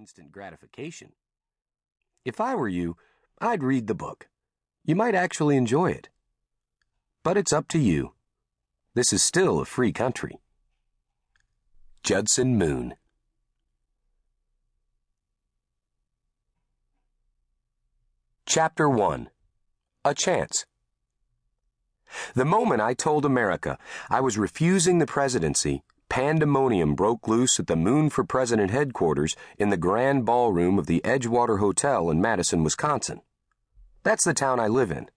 instant gratification. If I were you, I'd read the book. You might actually enjoy it. But it's up to you. This is still a free country. Judson Moon. Chapter 1 A Chance. The moment I told America I was refusing the presidency, pandemonium broke loose at the Moon for President headquarters in the grand ballroom of the Edgewater Hotel in Madison, Wisconsin. That's the town I live in.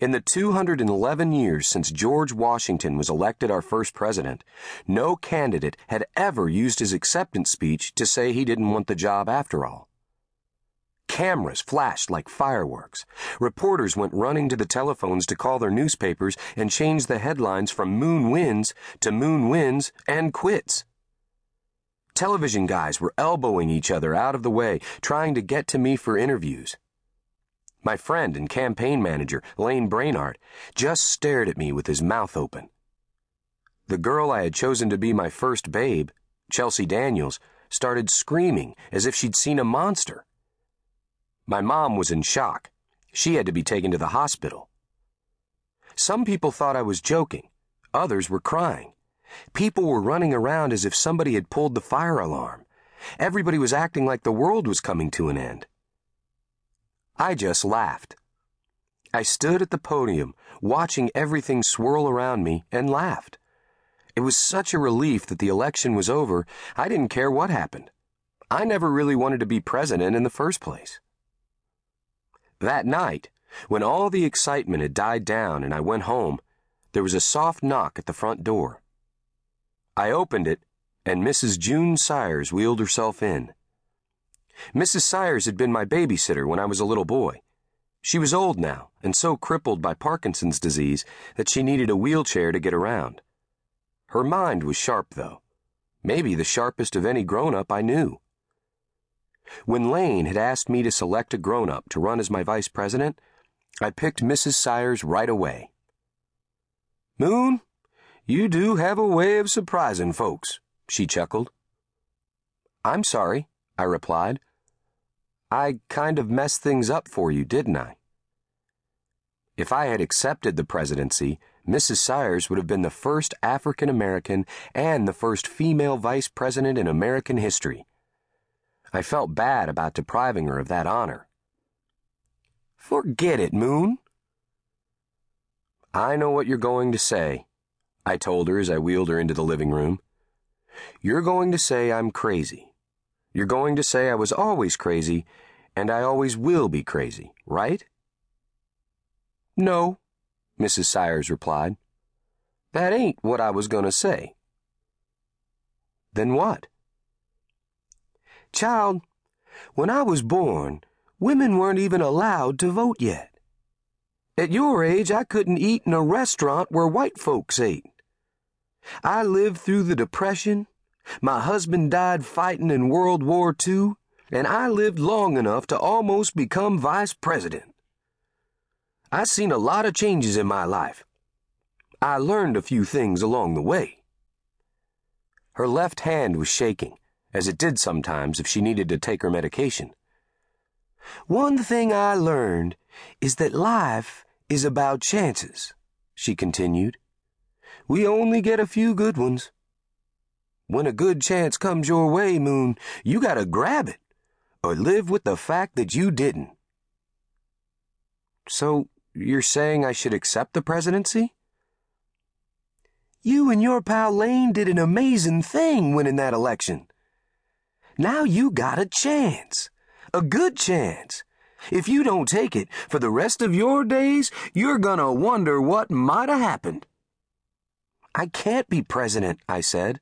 In the 211 years since George Washington was elected our first president, no candidate had ever used his acceptance speech to say he didn't want the job after all. Cameras flashed like fireworks. Reporters went running to the telephones to call their newspapers and change the headlines from Moon wins to Moon wins and quits. Television guys were elbowing each other out of the way, trying to get to me for interviews. My friend and campaign manager, Lane Brainard, just stared at me with his mouth open. The girl I had chosen to be my first babe, Chelsea Daniels, started screaming as if she'd seen a monster. My mom was in shock. She had to be taken to the hospital. Some people thought I was joking. Others were crying. People were running around as if somebody had pulled the fire alarm. Everybody was acting like the world was coming to an end. I just laughed. I stood at the podium, watching everything swirl around me, and laughed. It was such a relief that the election was over, I didn't care what happened. I never really wanted to be president in the first place. That night, when all the excitement had died down and I went home, there was a soft knock at the front door. I opened it, and Mrs. June Sayers wheeled herself in. Mrs. Sayers had been my babysitter when I was a little boy. She was old now and so crippled by Parkinson's disease that she needed a wheelchair to get around. Her mind was sharp, though. Maybe the sharpest of any grown up I knew. When Lane had asked me to select a grown up to run as my vice president, I picked Mrs. Sayers right away. Moon, you do have a way of surprising folks, she chuckled. I'm sorry, I replied. I kind of messed things up for you, didn't I? If I had accepted the presidency, Mrs. Sayers would have been the first African American and the first female vice president in American history. I felt bad about depriving her of that honor. Forget it, Moon. I know what you're going to say, I told her as I wheeled her into the living room. You're going to say I'm crazy. You're going to say I was always crazy, and I always will be crazy, right? No, Mrs. Sayers replied. That ain't what I was going to say. Then what? Child, when I was born, women weren't even allowed to vote yet. At your age, I couldn't eat in a restaurant where white folks ate. I lived through the Depression. My husband died fighting in World War II, and I lived long enough to almost become vice president. I've seen a lot of changes in my life. I learned a few things along the way. Her left hand was shaking as it did sometimes if she needed to take her medication. One thing I learned is that life is about chances, she continued. We only get a few good ones. When a good chance comes your way, Moon, you gotta grab it, or live with the fact that you didn't. So, you're saying I should accept the presidency? You and your pal Lane did an amazing thing winning that election. Now you got a chance. A good chance. If you don't take it for the rest of your days, you're gonna wonder what might have happened. I can't be president, I said.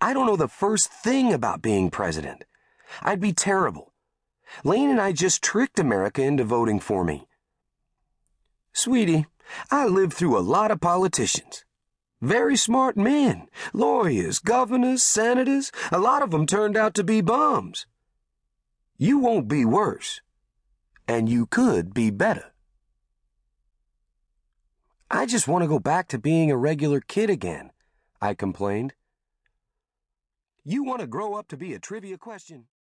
I don't know the first thing about being president. I'd be terrible. Lane and I just tricked America into voting for me. Sweetie, I lived through a lot of politicians. Very smart men, lawyers, governors, senators, a lot of them turned out to be bums. You won't be worse, and you could be better. I just want to go back to being a regular kid again, I complained. You want to grow up to be a trivia question?